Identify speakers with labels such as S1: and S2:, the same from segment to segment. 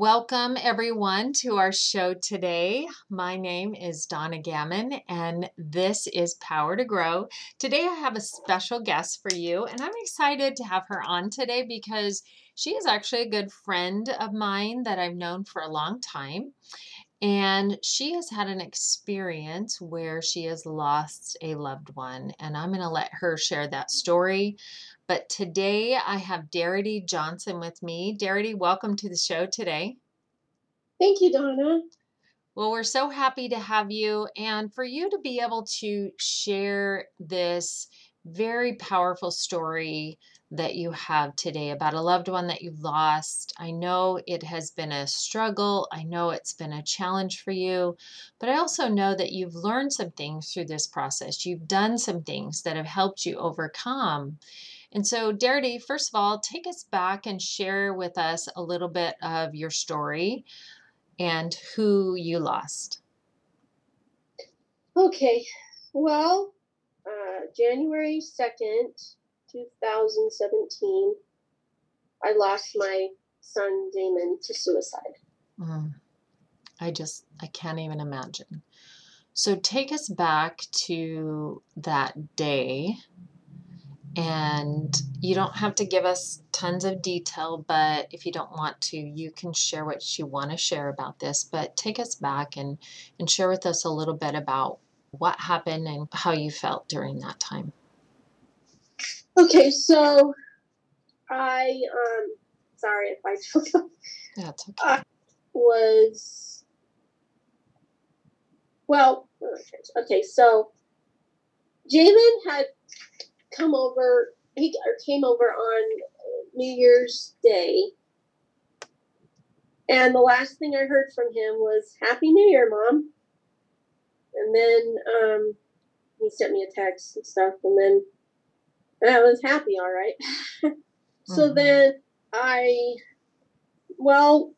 S1: Welcome, everyone, to our show today. My name is Donna Gammon, and this is Power to Grow. Today, I have a special guest for you, and I'm excited to have her on today because she is actually a good friend of mine that I've known for a long time. And she has had an experience where she has lost a loved one, and I'm going to let her share that story. But today I have Darity Johnson with me. Darity, welcome to the show today.
S2: Thank you, Donna.
S1: Well, we're so happy to have you and for you to be able to share this very powerful story that you have today about a loved one that you've lost. I know it has been a struggle. I know it's been a challenge for you, but I also know that you've learned some things through this process. You've done some things that have helped you overcome. And so, Darity, first of all, take us back and share with us a little bit of your story and who you lost.
S2: Okay, well, uh, January 2nd, 2017, I lost my son Damon to suicide.
S1: Mm. I just, I can't even imagine. So take us back to that day and you don't have to give us tons of detail, but if you don't want to, you can share what you want to share about this. But take us back and, and share with us a little bit about what happened and how you felt during that time.
S2: Okay, so I, um, sorry if I took
S1: That's okay.
S2: I was, well, okay, so Jamin had come over. He or came over on New Year's Day, and the last thing I heard from him was "Happy New Year, Mom." And then um, he sent me a text and stuff, and then I was happy, all right. so mm-hmm. then I, well,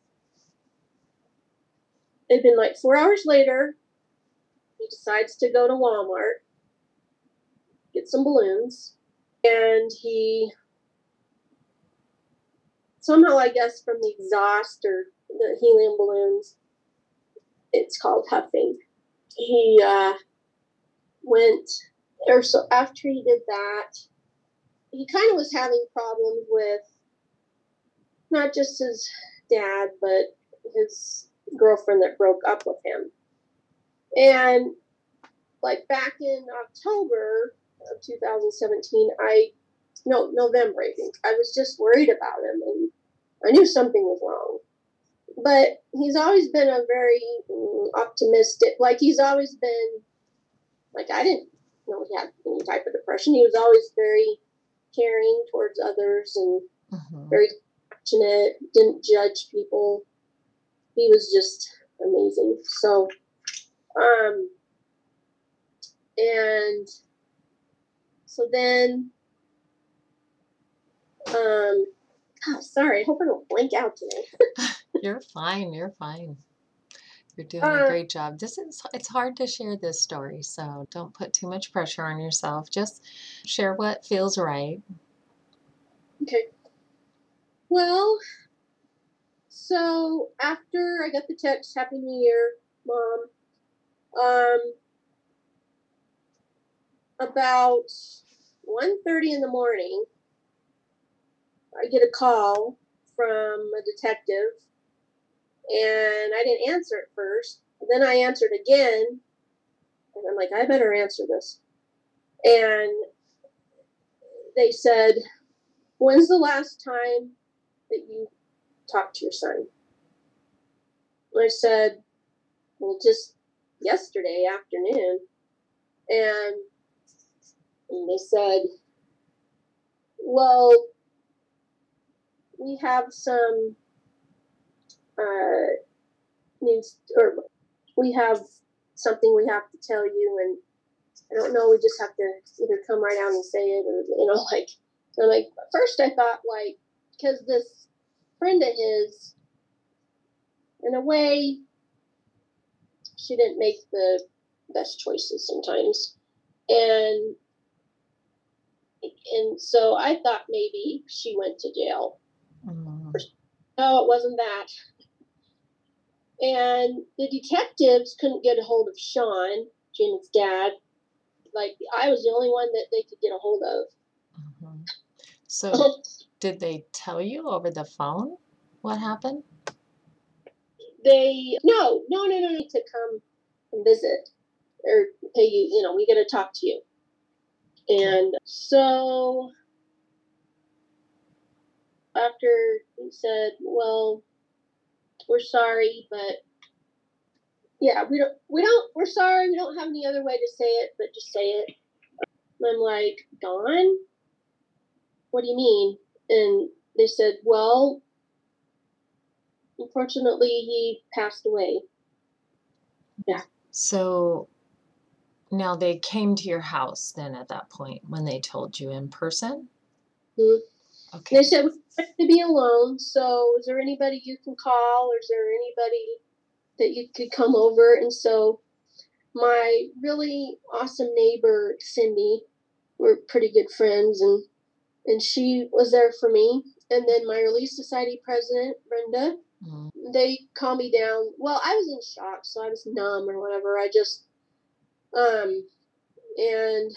S2: it'd been like four hours later. He decides to go to Walmart get some balloons, and he somehow, I guess, from the exhaust or the helium balloons, it's called huffing. He uh, went, or so after he did that, he kind of was having problems with not just his dad, but his girlfriend that broke up with him. And like back in October, of 2017, I no November I think I was just worried about him and I knew something was wrong. But he's always been a very mm, optimistic. Like he's always been like I didn't know he had any type of depression. He was always very caring towards others and mm-hmm. very passionate. Didn't judge people. He was just amazing. So, um, and so then, um, oh, sorry, I hope I don't blank out today.
S1: you're fine. You're fine. You're doing uh, a great job. This is it's hard to share this story, so don't put too much pressure on yourself. Just share what feels right.
S2: Okay. Well, so after I got the text, Happy New Year, Mom. Um, about 1.30 in the morning, I get a call from a detective, and I didn't answer it first. Then I answered again. And I'm like, I better answer this. And they said, When's the last time that you talked to your son? And I said, Well, just yesterday afternoon. And they said, Well, we have some uh, needs or we have something we have to tell you and I don't know, we just have to either come right out and say it or you know, like so like first I thought like because this friend of his in a way she didn't make the best choices sometimes. And and so I thought maybe she went to jail.
S1: Mm.
S2: No, it wasn't that. And the detectives couldn't get a hold of Sean, Janet's dad. Like I was the only one that they could get a hold of.
S1: Mhm. So, did they tell you over the phone what happened?
S2: they no, no, no, no, need to come and visit or pay you. You know, we got to talk to you. And so after he said, "Well, we're sorry, but yeah, we don't, we don't, we're sorry. We don't have any other way to say it, but just say it." And I'm like, "Dawn, what do you mean?" And they said, "Well, unfortunately, he passed away." Yeah.
S1: So, now they came to your house then at that point when they told you in person?
S2: Mhm.
S1: Okay.
S2: They said to be alone. So, is there anybody you can call, or is there anybody that you could come over? And so, my really awesome neighbor Cindy, we're pretty good friends, and and she was there for me. And then my Relief Society president Brenda,
S1: Mm.
S2: they calmed me down. Well, I was in shock, so I was numb or whatever. I just um, and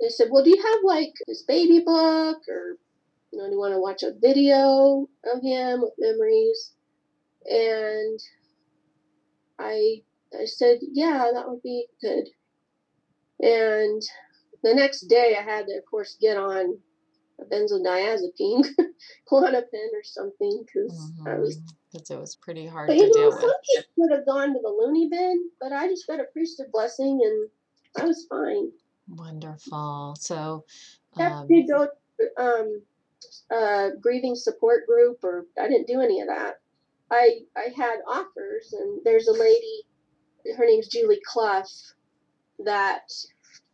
S2: they said, "Well, do you have like this baby book or?" You know, you want to watch a video of him with memories? And I I said, yeah, that would be good. And the next day, I had to, of course, get on a benzodiazepine, Klonopin or something, because I was.
S1: Because it was pretty hard
S2: But
S1: to
S2: you know,
S1: deal
S2: some
S1: with.
S2: people would have gone to the loony bin, but I just got a priesthood blessing, and I was fine.
S1: Wonderful. So, um,
S2: did go um, uh, grieving support group, or I didn't do any of that. I I had offers, and there's a lady, her name's Julie Clough, that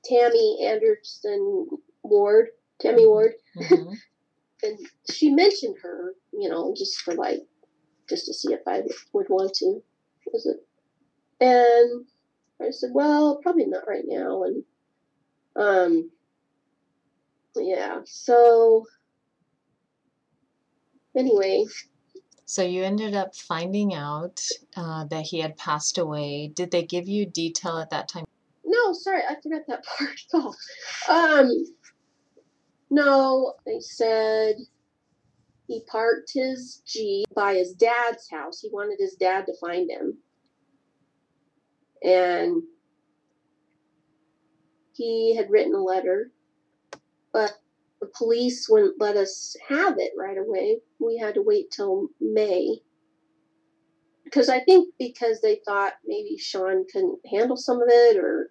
S2: Tammy Anderson Ward, Tammy
S1: Mhm.
S2: Ward,
S1: mhm.
S2: and she mentioned her, you know, just for like, just to see if I would want to. Was it? And I said, well, probably not right now. And um, yeah. So anyway,
S1: So you ended up finding out uh, that he had passed away. Did they give you detail at that time?
S2: no, sorry, I forgot that part. Oh, um, no, they said he parked his Jeep by his dad's house. He wanted his dad to find him. And he had written a letter, but the police wouldn't let us have it right away. We had to wait till May. Because I think because they thought maybe Sean couldn't handle some of it, or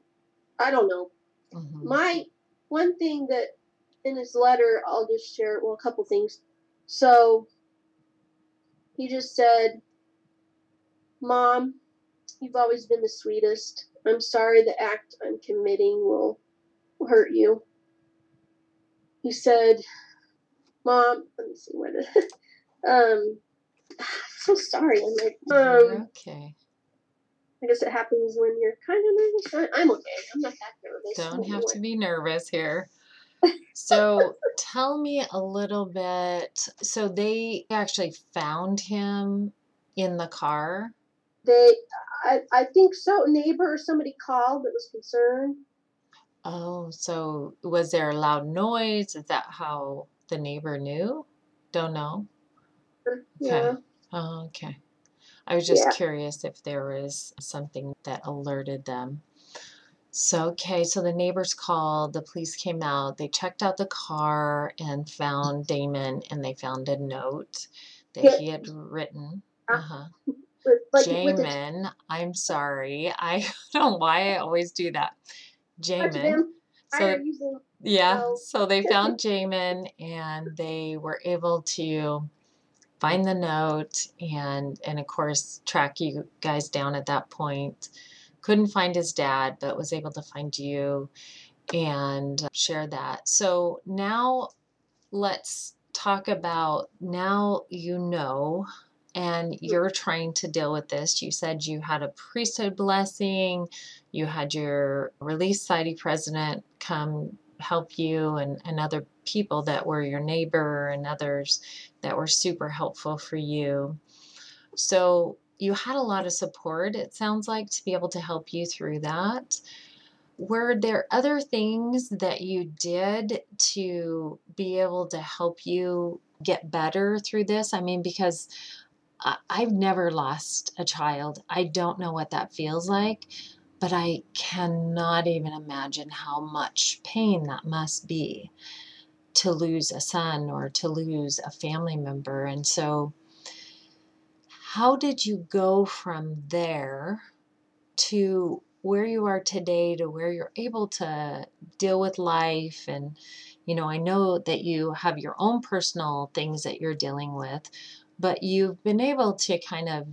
S2: I don't know.
S1: Mhm.
S2: My one thing that in his letter, I'll just share, well, a couple things. So he just said, Mom, you've always been the sweetest. I'm sorry the act I'm committing will hurt you. He said, Mom, let me see what it, um, so sorry. I'm like, um,
S1: okay.
S2: I guess it happens when you're kind of nervous. I'm okay. I'm not that nervous.
S1: Don't have to be nervous here. So tell me a little bit. So they actually found him in the car.
S2: They, I, I think so. Neighbor or somebody called that was concerned.
S1: Oh, so was there a loud noise? Is that how the neighbor knew? Don't know.
S2: Yeah.
S1: Oh, okay. I was just
S2: Yeah.
S1: curious if there was something that alerted them. So, okay, so the neighbors called, the police came out, they checked out the car and found Damon, and they found a note that
S2: Yeah.
S1: he had written.
S2: Uh,
S1: Uh-huh.
S2: Like the
S1: I'm sorry. I don't know why I always do that. Jamin. So yeah, so they found Jamin and they were able to find the note and and of course track you guys down at that point. Couldn't find his dad, but was able to find you and share that. So now let's talk about now you know and hmm. you're trying to deal with this. You said you had a priesthood blessing, you had your Relief Society president come help you, and, and other people that were your neighbor and others that were super helpful for you. So you had a lot of support, it sounds like, to be able to help you through that. Were there other things that you did to be able to help you get better through this? I mean, because I've never lost a child. I don't know what that feels like, but I cannot even imagine how much pain that must be to lose a son or to lose a family member. And so, how did you go from there to where you are today to where you're able to deal with life and you know i know that you have your own personal things that you're dealing with but you've been able to kind of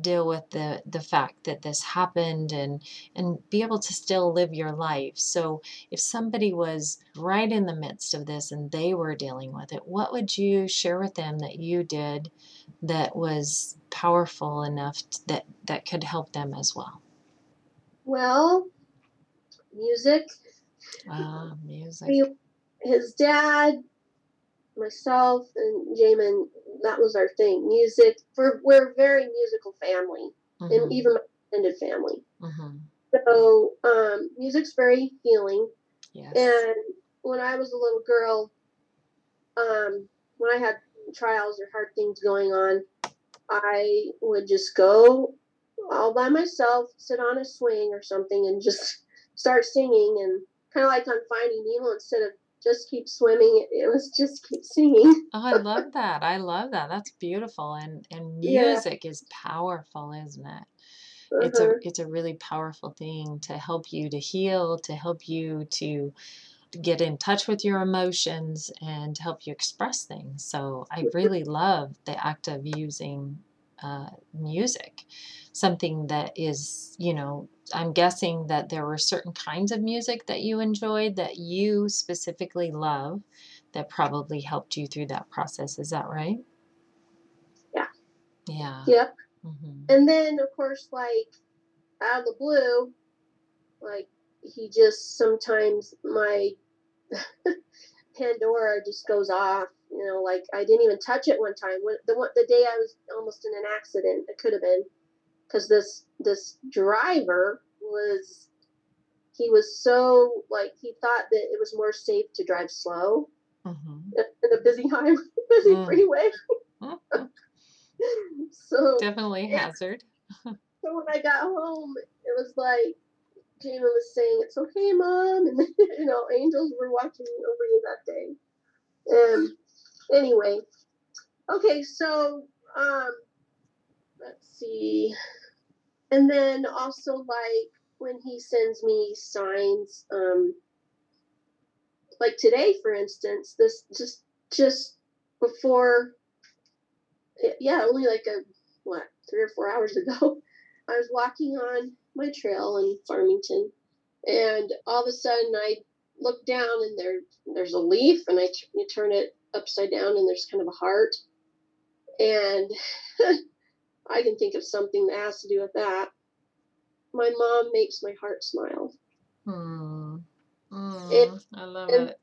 S1: deal with the the fact that this happened and and be able to still live your life so if somebody was right in the midst of this and they were dealing with it what would you share with them that you did that was powerful enough that that could help them as well
S2: well music.
S1: ah music
S2: his dad, myself, and Jamin. That was our thing. Music. We're we're a very musical family, and
S1: Mhm,
S2: even my extended family.
S1: mhm.
S2: So um, music's very healing.
S1: yes
S2: And when I was a little girl, um, when I had trials or hard things going on, I would just go all by myself, sit on a swing or something, and just start singing. And kind of like on Finding Nemo, instead of just keep swimming, it, was just keep singing.
S1: Oh, I love that. I love that. That's beautiful. And and
S2: Yeah.
S1: music is powerful, isn't it? It's a
S2: Uh-huh.
S1: it's a really powerful thing to help you to heal, to help you to get in touch with your emotions and to help you express things. So I really love the act of using uh, music, something that is, you know, I'm guessing that there were certain kinds of music that you enjoyed that you specifically love that probably helped you through that process. Is that right?
S2: Yeah.
S1: Yeah.
S2: Yep.
S1: hmm
S2: And then, of course, like out of the blue, like he just sometimes my Pandora just goes off. You know, like I didn't even touch it one time. When, the one the day I was almost in an accident, it could have been because this this driver was he was so like he thought that it was more safe to drive slow
S1: hmm
S2: in a busy highway, busy
S1: Mm.
S2: freeway. so
S1: Definitely
S2: Yeah.
S1: hazard.
S2: So when I got home, it was like Jana was saying, "It's okay, mom," and you know, angels were watching over you that day. And anyway, okay, so um, let's see, and then also like when he sends me signs, um, like today, for instance, this just just before, yeah, only like a what three or four hours ago. I was walking on my trail in Farmington, and all of a sudden I look down and there there's a leaf, and I t- you turn it upside down, and there's kind of a heart, and I can think of something that has to do with that. My mom makes my heart smile.
S1: Hmm.
S2: It-
S1: Mm, I love it.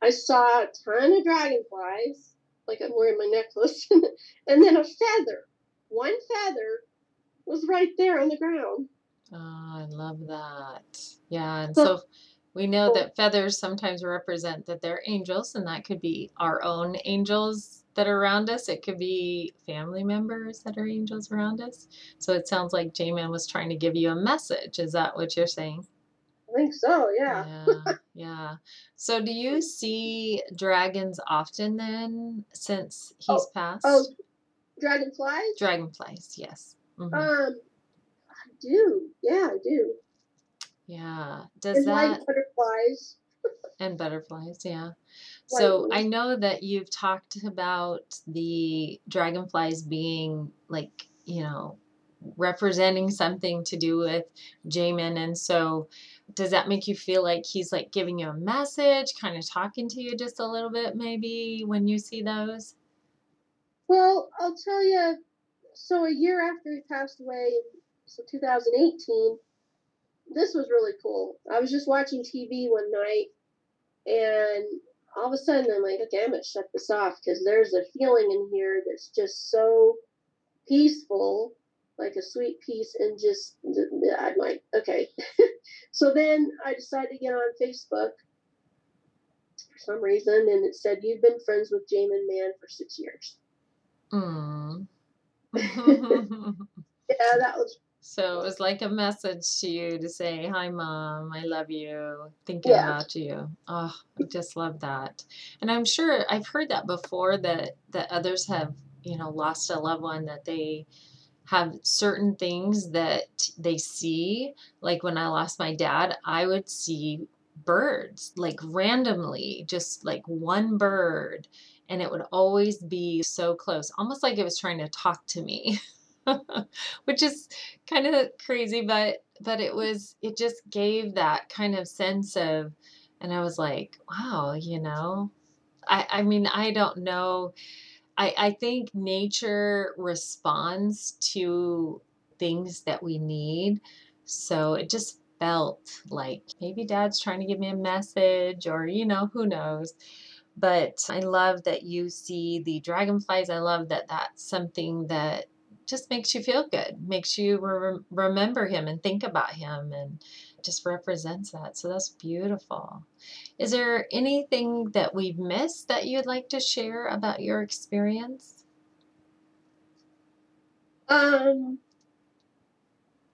S2: I saw a ton of dragonflies, like I'm wearing my necklace, and then a feather. One feather was right there on the ground.
S1: Oh, I love that. Yeah, and
S2: So-
S1: so we know that feathers sometimes represent that they're angels, and that could be our own angels that are around us. It could be family members that are angels around us. So it sounds like J Man was trying to give you a message. Is that what you're saying?
S2: I think so, yeah.
S1: Yeah, yeah. So do you see dragons often then since he's
S2: Oh,
S1: passed?
S2: Oh, dragonflies?
S1: Dragonflies, yes. Mhm.
S2: Um, I do. Yeah, I do.
S1: Yeah. Does
S2: And
S1: that
S2: like butterflies.
S1: and butterflies, yeah.
S2: White
S1: So I know that you've talked about the dragonflies being like, you know, representing something to do with Jamin. And so does that make you feel like he's like giving you a message, kind of talking to you just a little bit maybe when you see those?
S2: Well, I'll tell you. So a year after he passed away, so 2018, this was really cool. I was just watching TV one night, and all of a sudden I'm like, okay, I'm gonna shut this off because there's a feeling in here that's just so peaceful, like a sweet peace, and just I'm like, okay. so then I decided to get on Facebook for some reason, and it said you've been friends with Jamin Man for six years.
S1: Mm.
S2: Yeah, that was
S1: so it was like a message to you to say, Hi, mom, I love you, thinking
S2: Yeah.
S1: about you. Oh, I just love that. And I'm sure I've heard that before that, that others have, you know, lost a loved one that they have certain things that they see. Like when I lost my dad, I would see birds like randomly, just like one bird. And it would always be so close, almost like it was trying to talk to me. which is kind of crazy but but it was it just gave that kind of sense of and i was like wow you know? I i mean i don't know. I i think nature responds to things that we need so it just felt like maybe dad's trying to give me a message or you know who knows? But i love that you see the dragonflies. I love that that's something that just makes you feel good, makes you re- remember him and think about him, and just represents that. So that's beautiful. Is there anything that we've missed that you'd like to share about your experience?
S2: Um,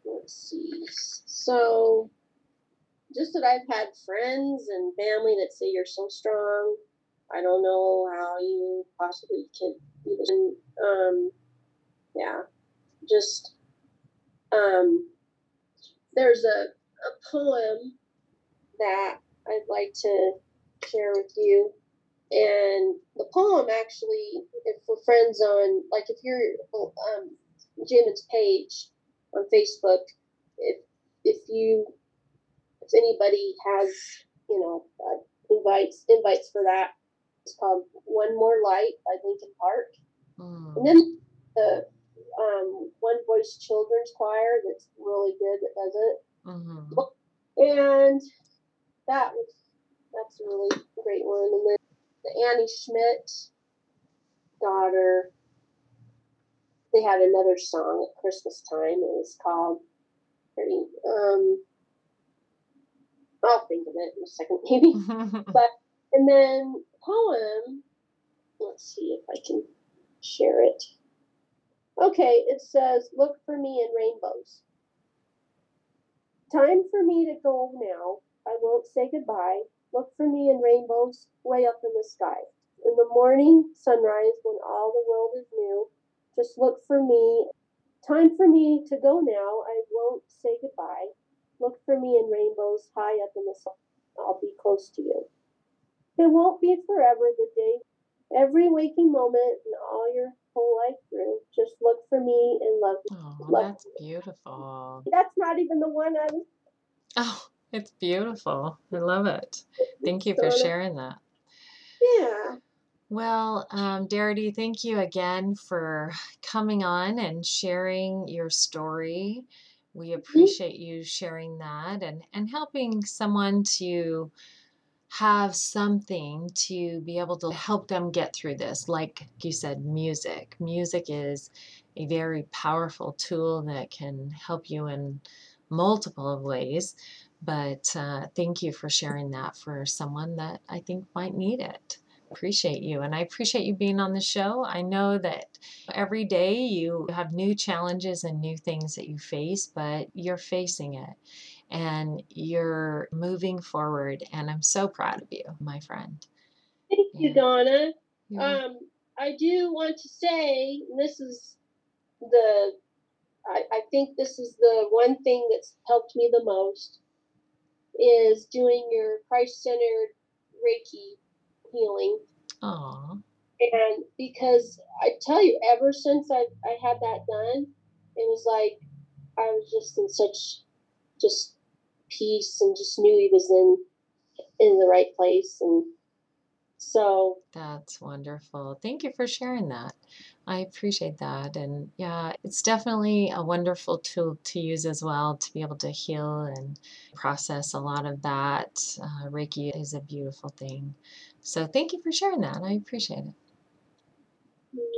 S2: let's see. So, just that I've had friends and family that say you're so strong. I don't know how you possibly could even. Um, yeah, just um, there's a a poem that I'd like to share with you. And the poem actually, if we're friends on, like if you're um, Jamin's page on Facebook, if if you if anybody has you know uh, invites invites for that, it's called One More Light by Linkin Park,
S1: Mm.
S2: and then the um, One Voice Children's Choir that's really good that does it,
S1: hmm
S2: and that was that's a really great one, and then the Annie Schmidt daughter. They had another song at Christmas time. It was called Pretty. um, I'll think of it in a second, maybe. but And then poem. Let's see if I can share it. Okay, it says, "Look for me in rainbows." Time for me to go now. I won't say goodbye. Look for me in rainbows way up in the sky. In the morning sunrise, when all the world is new, just look for me. Time for me to go now. I won't say goodbye. Look for me in rainbows high up in the sky. I'll be close to you. It won't be forever the day. Every waking moment and all your whole life through. Just look for me and love me.
S1: Oh,
S2: Love
S1: that's beautiful.
S2: That's not even the one I was
S1: Oh, it's beautiful. I love it. Thank you for sharing that.
S2: Yeah.
S1: Well, um, Darity, thank you again for coming on and sharing your story. We appreciate you sharing that and, and helping someone to have something to be able to help them get through this. Like you said, music. Music is a very powerful tool that can help you in multiple ways. But uh, thank you for sharing that for someone that I think might need it. appreciate you and I appreciate you being on the show. I know that every day you have new challenges and new things that you face, but you're facing it and you're moving forward. And I'm so proud of you, my friend.
S2: Thank you, Donna.
S1: Mhm.
S2: Um, I do want to say this is the I, I think this is the one thing that's helped me the most is doing your Christ centered Reiki healing.
S1: Aw,
S2: And because I tell you, ever since I, I had that done, it was like I was just in such just peace and just knew he was in in the right place and so
S1: that's wonderful. Thank you for sharing that. I appreciate that. And yeah, it's definitely a wonderful tool to use as well to be able to heal and process a lot of that. Uh, Reiki is a beautiful thing. So thank you for sharing that. I appreciate it.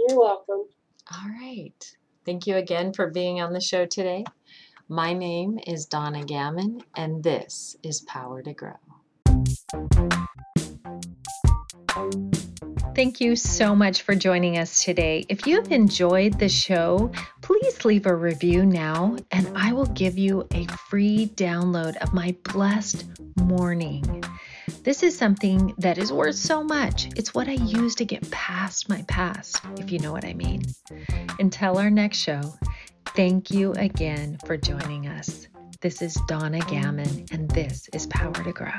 S2: you're welcome.
S1: All right. Thank you again for being on the show today. My name is Donna Gammon, and this is Power to Grow.
S3: Thank you so much for joining us today. If you have enjoyed the show, please leave a review now, and I will give you a free download of my blessed morning. This is something that is worth so much. It's what I use to get past my past, if you know what I mean. Until our next show, thank you again for joining us. This is Donna Gammon, and this is Power to Grow.